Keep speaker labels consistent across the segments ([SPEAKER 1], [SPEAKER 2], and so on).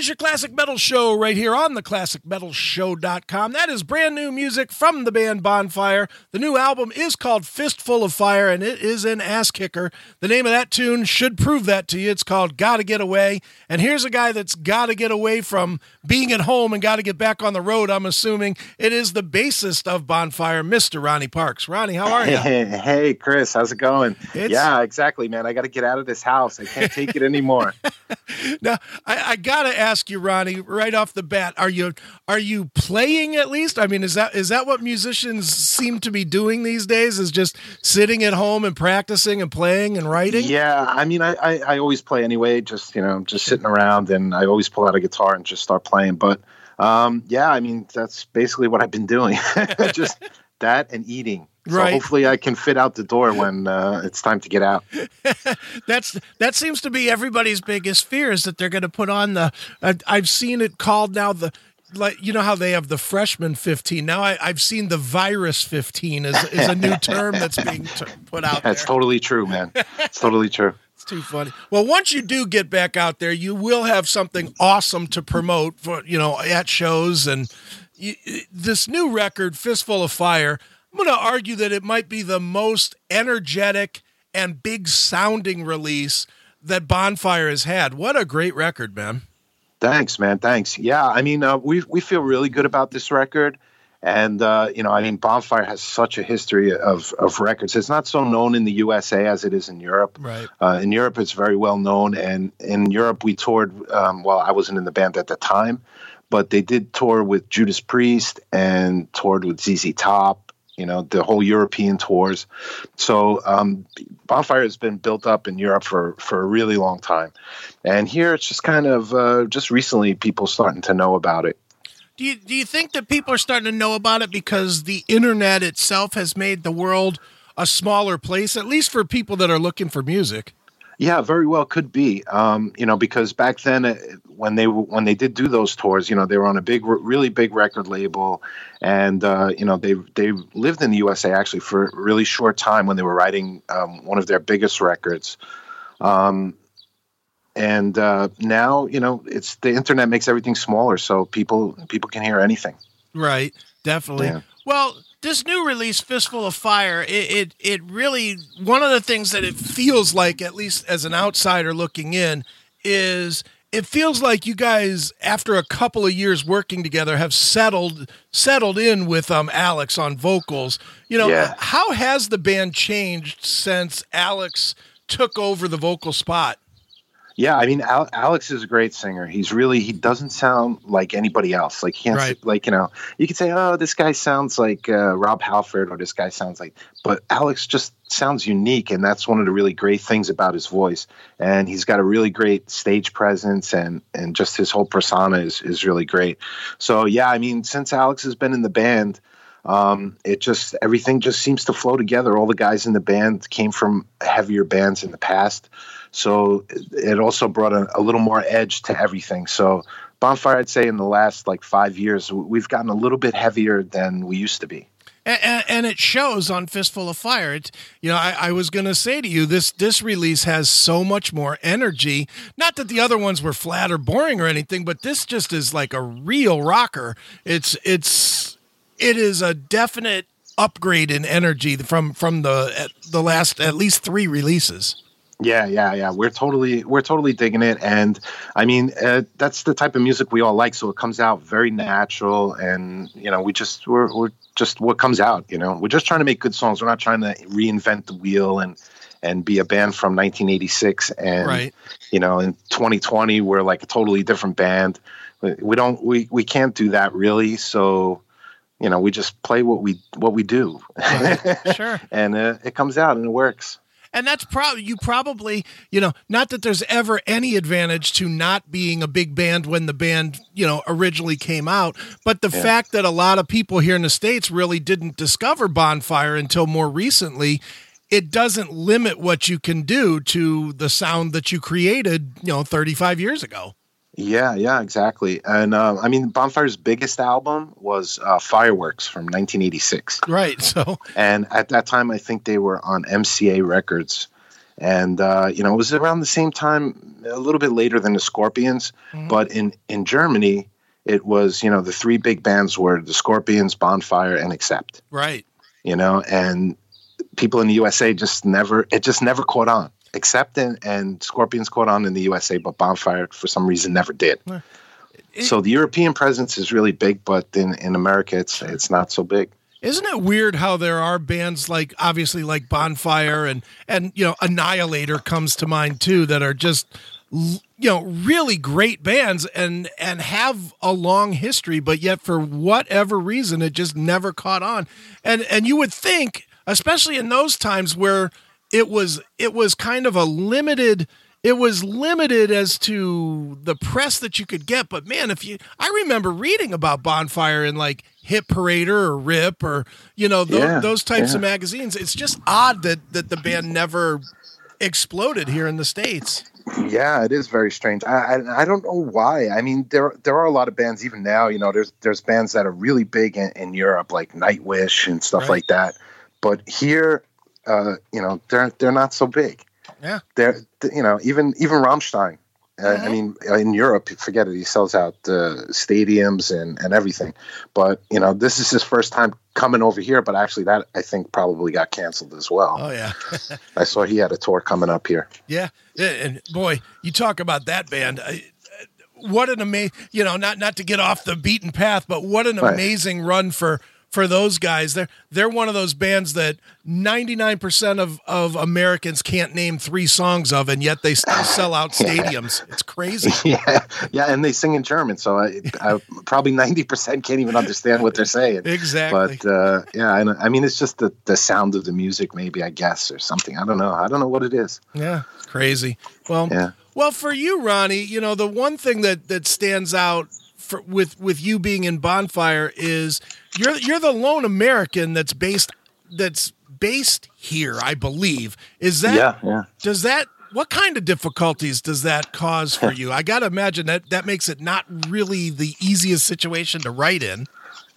[SPEAKER 1] is your Classic Metal Show right here on the ClassicMetalShow.com. That is brand new music from the band Bonfire. The new album is called Fistful of Fire, and it is an ass kicker. The name of that tune should prove that to you. It's called Gotta Get Away. And here's a guy that's got to get away from being at home and got to get back on the road, I'm assuming. It is the bassist of Bonfire, Mr. Ronnie Parkes. Ronnie, how are you?
[SPEAKER 2] Hey, hey Chris, how's it going? It's... Yeah, exactly, man. I got to get out of this house. I can't take it anymore.
[SPEAKER 1] now, I, I got to ask you, Ronnie, right off the bat, are you are you playing at least? I mean, is that is that what musicians seem to be doing these days? Is just sitting at home and practicing and playing and writing?
[SPEAKER 2] Yeah, I mean, I, I, I always play anyway. Just you know, just sitting around, and I always pull out a guitar and just start playing. But um, yeah, I mean, that's basically what I've been doing. just that and eating. So right. hopefully I can fit out the door when uh, it's time to get out.
[SPEAKER 1] That's that seems to be everybody's biggest fear is that they're going to put on the. Uh, I've seen it called now the like you know how they have the freshman 15 now I, have seen the virus 15 is, is a new term that's being t- put out
[SPEAKER 2] that's totally true man it's totally true
[SPEAKER 1] it's too funny well once you do get back out there you will have something awesome to promote for you know at shows and you, this new record fistful of fire I'm going to argue that it might be the most energetic and big sounding release that Bonfire has had. What a great record, man.
[SPEAKER 2] Thanks, man. Thanks. Yeah, I mean, uh, we we feel really good about this record, and uh, you know, I mean, Bonfire has such a history of of records. It's not so known in the USA as it is in Europe.
[SPEAKER 1] Right.
[SPEAKER 2] Uh, in Europe, it's very well known, and in Europe, we toured. Um, well, I wasn't in the band at the time, but they did tour with Judas Priest and toured with ZZ Top you know, the whole European tours. So um, Bonfire has been built up in Europe for, for a really long time. And here it's just kind of uh, just recently people starting to know about it.
[SPEAKER 1] Do you, do you think that people are starting to know about it because the internet itself has made the world a smaller place, at least for people that are looking for music?
[SPEAKER 2] Yeah, very well could be. Um, you know, because back then uh, when they when they did do those tours, you know, they were on a big, really big record label, and uh, you know they they lived in the USA actually for a really short time when they were writing um, one of their biggest records. Um, and uh, now you know it's the internet makes everything smaller, so people people can hear anything.
[SPEAKER 1] Right, definitely. Yeah. Well, this new release, Fistful of Fire, it, it, it really one of the things that it feels like, at least as an outsider looking in, is it feels like you guys, after a couple of years working together, have settled settled in with um Alex on vocals. You know, yeah. how has the band changed since Alex took over the vocal spot?
[SPEAKER 2] Yeah, I mean, Al- Alex is a great singer. He's really he doesn't sound like anybody else. Like he can't right. like you know you could say oh this guy sounds like uh, Rob Halford or this guy sounds like, but Alex just sounds unique, and that's one of the really great things about his voice. And he's got a really great stage presence, and and just his whole persona is is really great. So yeah, I mean, since Alex has been in the band. Um, it just everything just seems to flow together. All the guys in the band came from heavier bands in the past, so it also brought a, a little more edge to everything. So Bonfire, I'd say in the last like five years, we've gotten a little bit heavier than we used to be.
[SPEAKER 1] And, and, it shows on Fistful of Fire. It, you know, I, I was going to say to you, this this release has so much more energy. Not that the other ones were flat or boring or anything, but this just is like a real rocker. It's it's it is a definite upgrade in energy from from the the last at least three releases.
[SPEAKER 2] Yeah, yeah, yeah. We're totally we're totally digging it, and I mean uh, that's the type of music we all like. So it comes out very natural, and you know we just we're we're just what comes out. You know, we're just trying to make good songs. We're not trying to reinvent the wheel and and be a band from 1986. And right. you know, in 2020 we're like a totally different band. We don't we we can't do that really. So you know, we just play what we what we do.
[SPEAKER 1] Right. Sure.
[SPEAKER 2] and uh, it comes out and it works
[SPEAKER 1] and that's probably you probably you know not that there's ever any advantage to not being a big band when the band you know originally came out but the yeah. fact that a lot of people here in the states really didn't discover bonfire until more recently it doesn't limit what you can do to the sound that you created you know 35 years ago
[SPEAKER 2] yeah, yeah, exactly. And uh, I mean, Bonfire's biggest album was uh, Fireworks from 1986.
[SPEAKER 1] Right. So,
[SPEAKER 2] and at that time, I think they were on MCA Records, and uh, you know it was around the same time, a little bit later than the Scorpions, mm-hmm. but in in Germany it was you know the three big bands were the Scorpions, Bonfire, and Accept.
[SPEAKER 1] Right.
[SPEAKER 2] You know, and people in the USA just never it just never caught on. Accept and, and Scorpions caught on in the USA, but Bonfire for some reason never did. It, so the European presence is really big, but in, in America it's it's not so big.
[SPEAKER 1] Isn't it weird how there are bands like obviously like Bonfire and and you know Annihilator comes to mind too that are just you know really great bands and and have a long history but yet for whatever reason it just never caught on. And and you would think especially in those times where it was it was kind of a limited it was limited as to the press that you could get. But man, if you, I remember reading about Bonfire in like Hit Parader or Rip or you know th- yeah, those types yeah. of magazines. It's just odd that that the band never exploded here in the states.
[SPEAKER 2] Yeah, it is very strange. I, I, I don't know why. I mean, there there are a lot of bands even now. You know, there's there's bands that are really big in, in Europe, like Nightwish and stuff right. like that. But here, uh, you know, they're they're not so big.
[SPEAKER 1] Yeah,
[SPEAKER 2] they're you know even even Rammstein. Mm-hmm. I mean, in Europe, forget it. He sells out uh, stadiums and, and everything. But you know, this is his first time coming over here. But actually, that I think probably got canceled as well.
[SPEAKER 1] Oh yeah,
[SPEAKER 2] I saw he had a tour coming up here.
[SPEAKER 1] Yeah, and boy, you talk about that band. What an amazing, you know, not not to get off the beaten path, but what an right. amazing run for for those guys. They're they're one of those bands that 99% of, of Americans can't name three songs of, and yet they still sell out stadiums. yeah. It's crazy.
[SPEAKER 2] Yeah, yeah, and they sing in German, so I, I probably 90% can't even understand what they're saying.
[SPEAKER 1] Exactly.
[SPEAKER 2] But uh, yeah, I, I mean, it's just the, the sound of the music, maybe, I guess, or something. I don't know. I don't know what it is.
[SPEAKER 1] Yeah, crazy. Well, yeah. Well, for you, Ronnie, you know the one thing that that stands out for, with with you being in Bonfire is you're you're the lone American that's based that's based here, I believe. Is that
[SPEAKER 2] Yeah, yeah.
[SPEAKER 1] Does that what kind of difficulties does that cause for you? I got to imagine that that makes it not really the easiest situation to write in.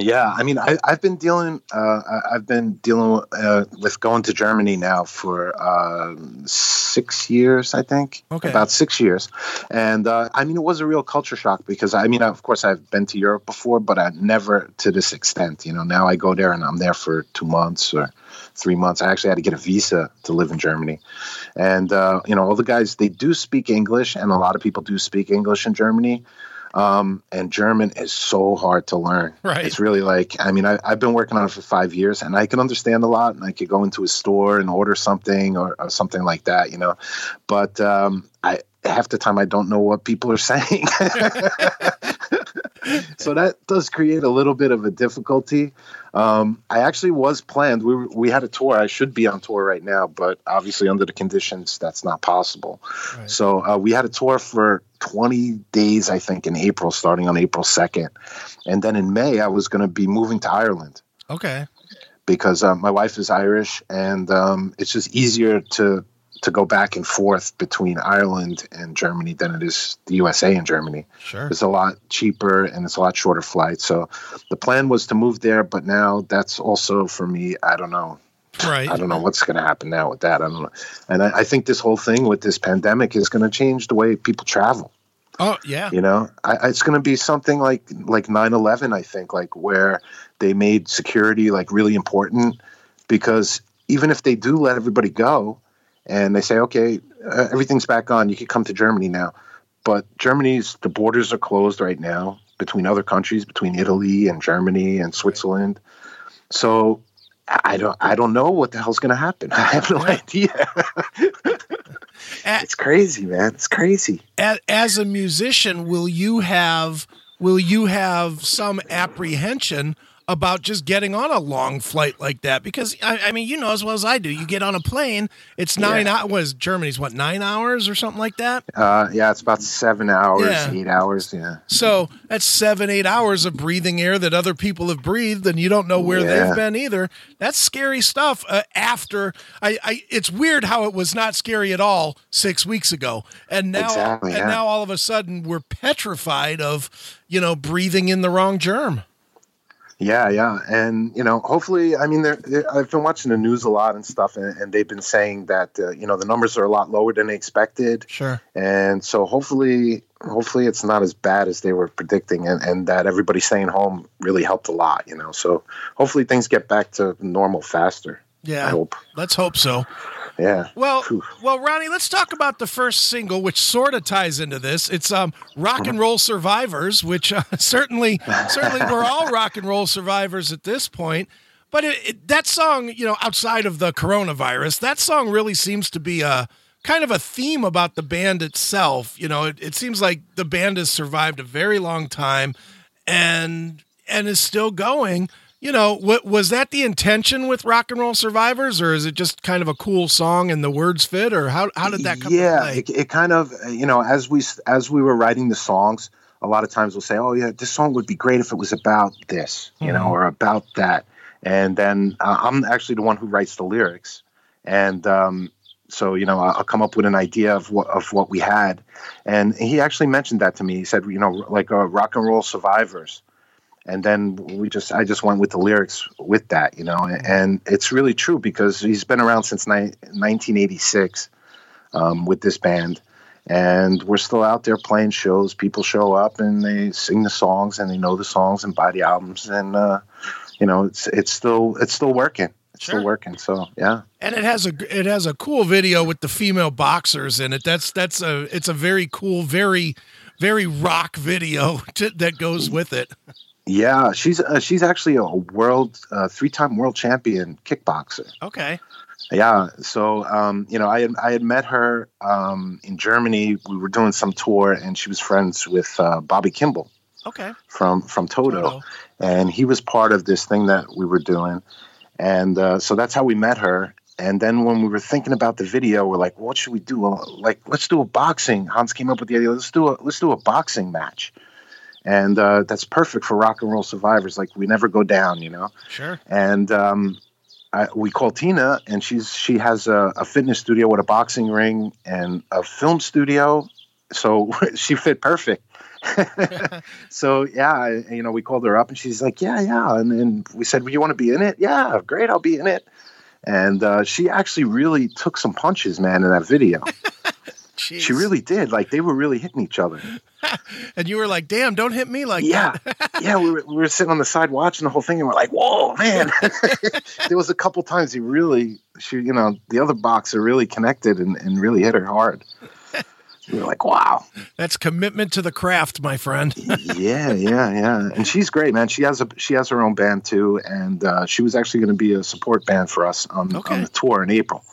[SPEAKER 2] Yeah, I mean, I, have been dealing. Uh, I've been dealing uh, with going to Germany now for uh, six years, I think.
[SPEAKER 1] Okay.
[SPEAKER 2] About six years, and uh, I mean, it was a real culture shock because I mean, of course, I've been to Europe before, but I never to this extent. You know, now I go there and I'm there for two months or three months. I actually had to get a visa to live in Germany, and uh, you know, all the guys they do speak English, and a lot of people do speak English in Germany. Um, and German is so hard to learn.
[SPEAKER 1] Right.
[SPEAKER 2] It's really like, I mean, I, have been working on it for five years and I can understand a lot and I could go into a store and order something or, or something like that, you know. But um, I, half the time I don't know what people are saying. so that does create a little bit of a difficulty. Um, I actually was planned. We we had a tour. I should be on tour right now, but obviously under the conditions, that's not possible. Right. So uh, we had a tour for 20 days, I think, in April, starting on April 2nd, and then in May I was going to be moving to Ireland.
[SPEAKER 1] Okay.
[SPEAKER 2] Because uh, my wife is Irish, and um, it's just easier to to go back and forth between Ireland and Germany than it is the USA and Germany.
[SPEAKER 1] Sure.
[SPEAKER 2] It's a lot cheaper and it's a lot shorter flight. So the plan was to move there, but now that's also for me, I don't know.
[SPEAKER 1] Right.
[SPEAKER 2] I don't know what's going to happen now with that. I don't know. And I, I think this whole thing with this pandemic is going to change the way people travel.
[SPEAKER 1] Oh yeah.
[SPEAKER 2] You know, I, it's going to be something like like 9/11 I think like where they made security like really important because even if they do let everybody go, and they say, okay, uh, everything's back on. You can come to Germany now. But Germany's the borders are closed right now between other countries, between Italy and Germany and Switzerland. So I don't I don't know what the hell's going to happen. I have no idea. it's crazy, man. It's crazy.
[SPEAKER 1] As a musician, will you have will you have some apprehension about just getting on a long flight like that because I, I, mean you know as well as I do you get on a plane it's nine yeah. hours was Germany's what nine hours or something like that
[SPEAKER 2] uh, yeah it's about seven hours yeah. eight hours yeah
[SPEAKER 1] so that's seven eight hours of breathing air that other people have breathed and you don't know where yeah. they've been either that's scary stuff uh, after I, I it's weird how it was not scary at all six weeks ago and now exactly, and now all of a sudden we're petrified of you know breathing in the wrong germ
[SPEAKER 2] Yeah, yeah, and you know, hopefully, I mean, they're, they're, I've been watching the news a lot and stuff, and, and they've been saying that uh, you know the numbers are a lot lower than they expected.
[SPEAKER 1] Sure.
[SPEAKER 2] And so hopefully, hopefully, it's not as bad as they were predicting, and, and that everybody staying home really helped a lot. You know, so hopefully things get back to normal faster.
[SPEAKER 1] Yeah,
[SPEAKER 2] I hope.
[SPEAKER 1] Let's hope so.
[SPEAKER 2] Yeah.
[SPEAKER 1] Well, well, Ronnie, let's talk about the first single, which sort of ties into this. It's um, "Rock and Roll Survivors," which uh, certainly, certainly, we're all rock and roll survivors at this point. But it, it, that song, you know, outside of the coronavirus, that song really seems to be a kind of a theme about the band itself. You know, it, it seems like the band has survived a very long time, and and is still going you know, what was that the intention with Rock and Roll Survivors, or is it just kind of a cool song and the words fit, or how how did that come?
[SPEAKER 2] Yeah, it, it, kind of you know as we as we were writing the songs, a lot of times we'll say, oh yeah, this song would be great if it was about this, you mm-hmm. know, or about that, and then uh, I'm actually the one who writes the lyrics, and um, so you know I'll come up with an idea of what of what we had, and he actually mentioned that to me. He said, you know, like uh, Rock and Roll Survivors and then we just I just went with the lyrics with that, you know, and it's really true because he's been around since ni- 1986 um, with this band, and we're still out there playing shows. People show up and they sing the songs and they know the songs and buy the albums, and uh, you know it's it's still it's still working. It's sure. still working. So yeah.
[SPEAKER 1] And it has a it has a cool video with the female boxers in it. That's that's a it's a very cool, very very rock video to, that goes with it.
[SPEAKER 2] Yeah, she's uh, she's actually a world uh, three time world champion kickboxer.
[SPEAKER 1] Okay.
[SPEAKER 2] Yeah, so um, you know, I had, I had met her um, in Germany. We were doing some tour, and she was friends with uh, Bobby Kimball.
[SPEAKER 1] Okay.
[SPEAKER 2] From from Toto. Toto. and he was part of this thing that we were doing, and uh, so that's how we met her. And then when we were thinking about the video, we're like, what should we do? Like, let's do a boxing. Hans came up with the idea. Let's do a let's do a boxing match and uh, that's perfect for rock and roll survivors. Like we never go down, you know.
[SPEAKER 1] Sure.
[SPEAKER 2] And um, I, we call Tina, and she's she has a, a, fitness studio with a boxing ring and a film studio, so she fit perfect. so yeah, you know, we called her up, and she's like, "Yeah, yeah," and we said, "Well, you want to be in it?" Yeah, great, I'll be in it. And uh, she actually really took some punches, man, in that video. Jeez. She really did. Like they were really hitting each other.
[SPEAKER 1] and you were like, "Damn, don't hit me like
[SPEAKER 2] yeah.
[SPEAKER 1] that."
[SPEAKER 2] yeah, we were, we were sitting on the side watching the whole thing, and we're like, "Whoa, man!" there was a couple times he really, she, you know, the other boxer really connected and, and really hit her hard. We were like, "Wow,
[SPEAKER 1] that's commitment to the craft, my friend."
[SPEAKER 2] yeah, yeah, yeah. And she's great, man. She has a she has her own band too, and uh, she was actually going to be a support band for us on, okay. on the tour in April.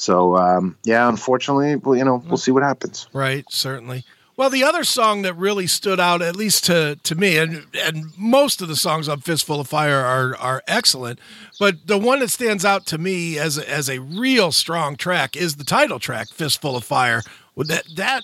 [SPEAKER 2] So um, yeah, unfortunately, well, you know, we'll see what happens.
[SPEAKER 1] Right, certainly. Well, the other song that really stood out, at least to, to me, and and most of the songs on Fistful of Fire are are excellent, but the one that stands out to me as a, as a real strong track is the title track, Fistful of Fire. That that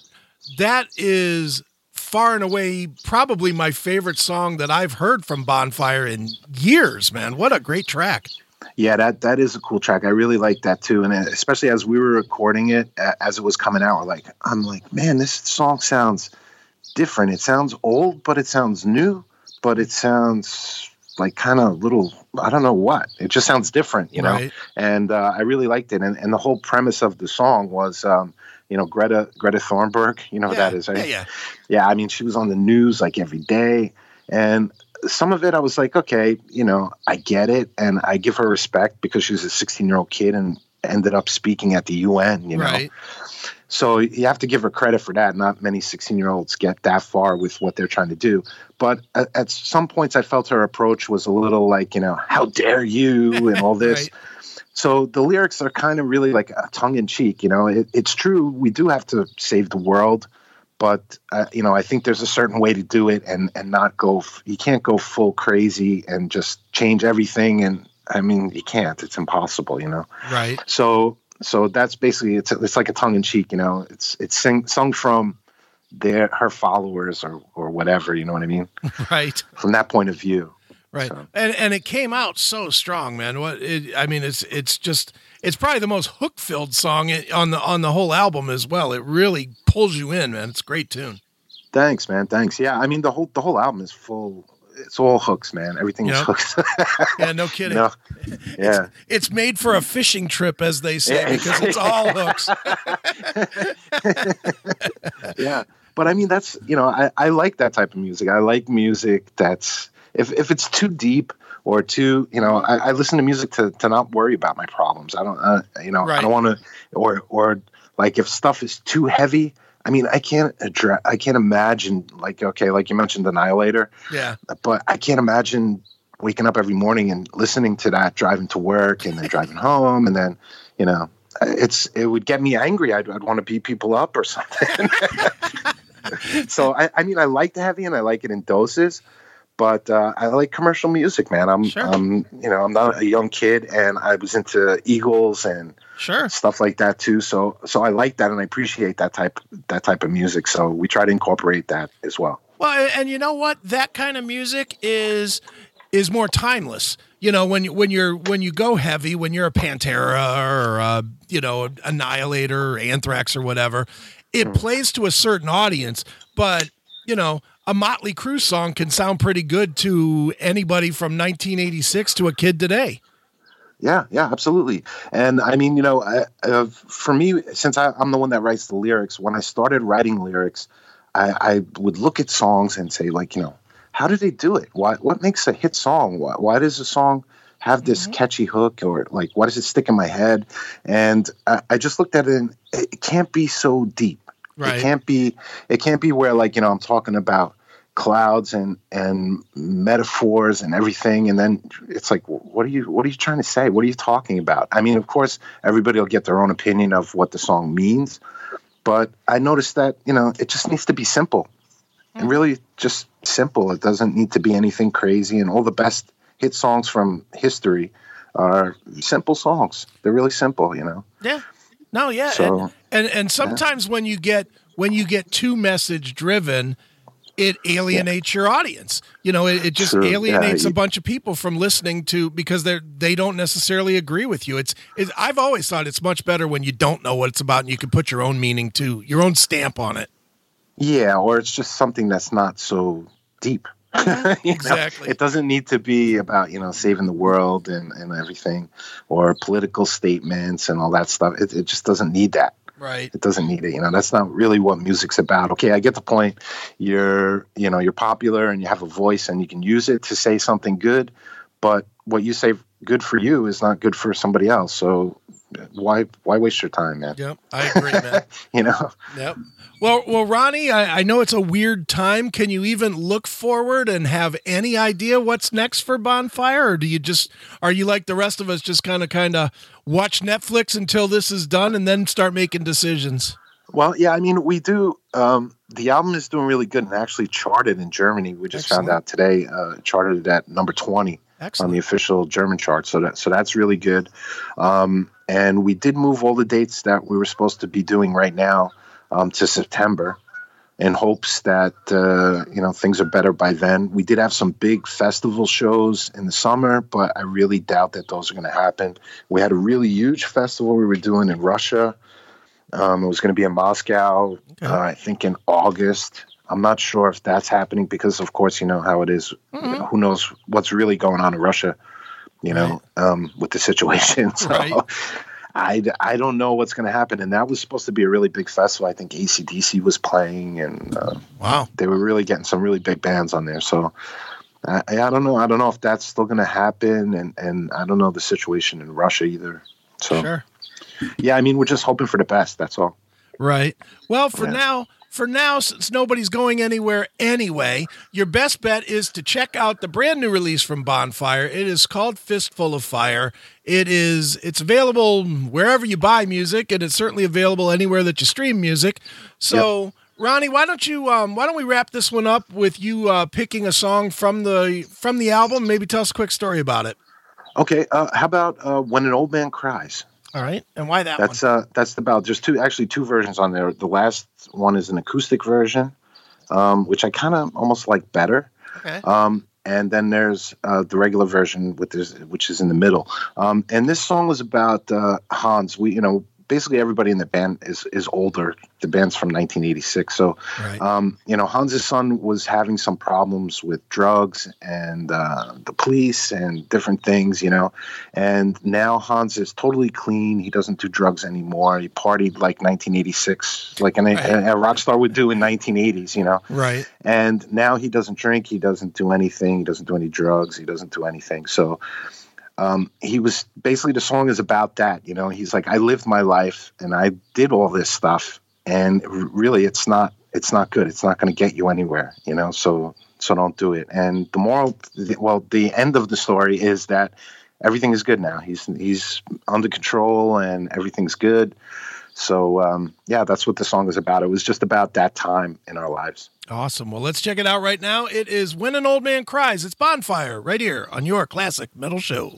[SPEAKER 1] that is far and away probably my favorite song that I've heard from Bonfire in years. Man, what a great track!
[SPEAKER 2] Yeah, that that is a cool track. I really like that too, and especially as we were recording it, as it was coming out, we're like, I'm like, man, this song sounds different. It sounds old, but it sounds new, but it sounds like kind of a little. I don't know what. It just sounds different, you know. Right. And uh, I really liked it, and and the whole premise of the song was. Um, you know Greta Greta Thunberg, you know yeah, that is, right?
[SPEAKER 1] Yeah, yeah.
[SPEAKER 2] Yeah, I mean she was on the news like every day and some of it I was like, okay, you know, I get it, and I give her respect because she was a 16 year old kid and ended up speaking at the UN. You know, right. so you have to give her credit for that. Not many 16 year olds get that far with what they're trying to do. But at, at, some points, I felt her approach was a little like, you know, how dare you and all this. right. So the lyrics are kind of really like a tongue in cheek. You know, it, it's true we do have to save the world but uh, you know i think there's a certain way to do it and and not go f- you can't go full crazy and just change everything and i mean you can't. It's impossible you know?
[SPEAKER 1] Right.
[SPEAKER 2] So so that's basically it's it's like a tongue in cheek you know? It's it's sing, sung from their her followers or or whatever you know what i mean?
[SPEAKER 1] Right.
[SPEAKER 2] From that point of view.
[SPEAKER 1] Right. So. and and it came out so strong man. What it, i mean it's it's just it's probably the most hook filled song on the on the whole album as well. It really pulls you in, man. It's a great tune.
[SPEAKER 2] Thanks, man. Thanks. Yeah, I mean the whole the whole album is full it's all hooks, man. Everything yep. is hooks.
[SPEAKER 1] yeah, no kidding. No.
[SPEAKER 2] Yeah,
[SPEAKER 1] it's, it's, made for a fishing trip, as they say, yeah. because it's all hooks.
[SPEAKER 2] yeah, but I mean, that's you know, I, I like that type of music. I like music that's if if it's too deep or too, you know, I, I listen to music to to not worry about my problems. I don't, uh, you know, right. I don't want to, or or like if stuff is too heavy. I mean, I can't address, I can't imagine like okay, like you mentioned, Annihilator.
[SPEAKER 1] Yeah.
[SPEAKER 2] But I can't imagine waking up every morning and listening to that, driving to work and then driving home, and then, you know, it's it would get me angry. I'd, I'd want to beat people up or something. so I, I mean, I like the heavy and I like it in doses, but uh, I like commercial music, man. I'm, sure. I'm, you know, I'm not a young kid, and I was into Eagles and
[SPEAKER 1] sure
[SPEAKER 2] stuff like that too. So, so I like that, and I appreciate that type that type of music. So we try to incorporate that as well.
[SPEAKER 1] Well, and you know what? That kind of music is is more timeless. You know, when when you're when you go heavy, when you're a Pantera or a, you know Annihilator, or Anthrax or whatever, it mm. plays to a certain audience. But you know, a Motley Crue song can sound pretty good to anybody from 1986 to a kid today.
[SPEAKER 2] Yeah, yeah, absolutely. And I mean, you know, I, uh, for me, since I, am the one that writes the lyrics, when I started writing lyrics, I, I, would look at songs and say, like, you know, how do they do it? Why, what makes a hit song? Why, why does a song have this mm-hmm. catchy hook or like, why does it stick in my head? And I, I just looked at it and it can't be so deep. Right. It can't be. It can't be where like you know I'm talking about clouds and and metaphors and everything and then it's like what are you what are you trying to say what are you talking about i mean of course everybody will get their own opinion of what the song means but i noticed that you know it just needs to be simple and mm. really just simple it doesn't need to be anything crazy and all the best hit songs from history are simple songs they're really simple you know
[SPEAKER 1] yeah no yeah so, and, and and sometimes yeah. when you get when you get too message driven it alienates yeah. your audience. You know, it, it just sure. alienates yeah. a bunch of people from listening to because they're they don't necessarily agree with you. It's, it's I've always thought it's much better when you don't know what it's about and you can put your own meaning to your own stamp on it.
[SPEAKER 2] Yeah, or it's just something that's not so deep.
[SPEAKER 1] exactly.
[SPEAKER 2] Know? It doesn't need to be about you know saving the world and, and everything, or political statements and all that stuff. It, it just doesn't need that.
[SPEAKER 1] Right.
[SPEAKER 2] It doesn't need it. You know, that's not really what music's about. Okay, I get the point. You're, you know, you're popular and you have a voice and you can use it to say something good, but what you say good for you is not good for somebody else. So why why waste your time, man?
[SPEAKER 1] Yep, I agree, man.
[SPEAKER 2] you know.
[SPEAKER 1] Yep. Well, well, Ronnie, I, I, know it's a weird time. Can you even look forward and have any idea what's next for Bonfire, or do you just are you like the rest of us, just kind of kind of watch Netflix until this is done and then start making decisions?
[SPEAKER 2] Well, yeah, I mean, we do. Um, the album is doing really good and actually charted in Germany. We just Excellent. found out today, uh, charted at number twenty Excellent. on the official German chart. So that so that's really good. Um, and we did move all the dates that we were supposed to be doing right now um, to September in hopes that uh, you know things are better by then. We did have some big festival shows in the summer, but I really doubt that those are going to happen. We had a really huge festival we were doing in Russia. Um, it was going to be in Moscow, okay. uh, I think in August. I'm not sure if that's happening because, of course, you know how it is. Mm-hmm. Who knows what's really going on in Russia? You know, right. um, with the situation. So, right. I, I don't know what's going to happen. And that was supposed to be a really big festival. I think ACDC was playing, and uh,
[SPEAKER 1] wow,
[SPEAKER 2] they were really getting some really big bands on there. So I, I don't know. I don't know if that's still going to happen, and and I don't know the situation in Russia either. So
[SPEAKER 1] sure.
[SPEAKER 2] yeah, I mean, we're just hoping for the best. That's all.
[SPEAKER 1] Right. Well, for yeah. now, for now, since nobody's going anywhere anyway, your best bet is to check out the brand new release from Bonfire. It is called Fistful of Fire. It is it's available wherever you buy music, and it's certainly available anywhere that you stream music. So. Yep. Ronnie, why don't you um, why don't we wrap this one up with you uh, picking a song from the from the album? Maybe tell us a quick story about it.
[SPEAKER 2] Okay, uh, how about uh, "When an Old Man Cries"?
[SPEAKER 1] All right, and why that?
[SPEAKER 2] That's
[SPEAKER 1] one?
[SPEAKER 2] uh, that's about there's two actually two versions on there. The last one is an acoustic version, um, which I kind of almost like better.
[SPEAKER 1] Okay.
[SPEAKER 2] Um, and then there's uh, the regular version with this, which is in the middle. Um, and this song was about uh, Hans. We, you know, basically everybody in the band is is older. The band's from 1986, so right. um, you know Hans's son was having some problems with drugs and uh, the police and different things, you know. And now Hans is totally clean. He doesn't do drugs anymore. He partied like 1986, like an, a, a rock star would do in 1980s, you know.
[SPEAKER 1] Right.
[SPEAKER 2] And now he doesn't drink. He doesn't do anything. He doesn't do any drugs. He doesn't do anything. So um, he was basically the song is about that. You know, he's like, I lived my life and I did all this stuff, and really, it's not it's not good. It's not going to get you anywhere. You know, so so don't do it. And the moral, well, the end of the story is that everything is good now. He's he's under control and everything's good. So um, yeah, that's what the song is about. It was just about that time in our lives.
[SPEAKER 1] Awesome. Well, let's check it out right now. It is When an Old Man Cries. It's Bonfire right here on your classic metal show.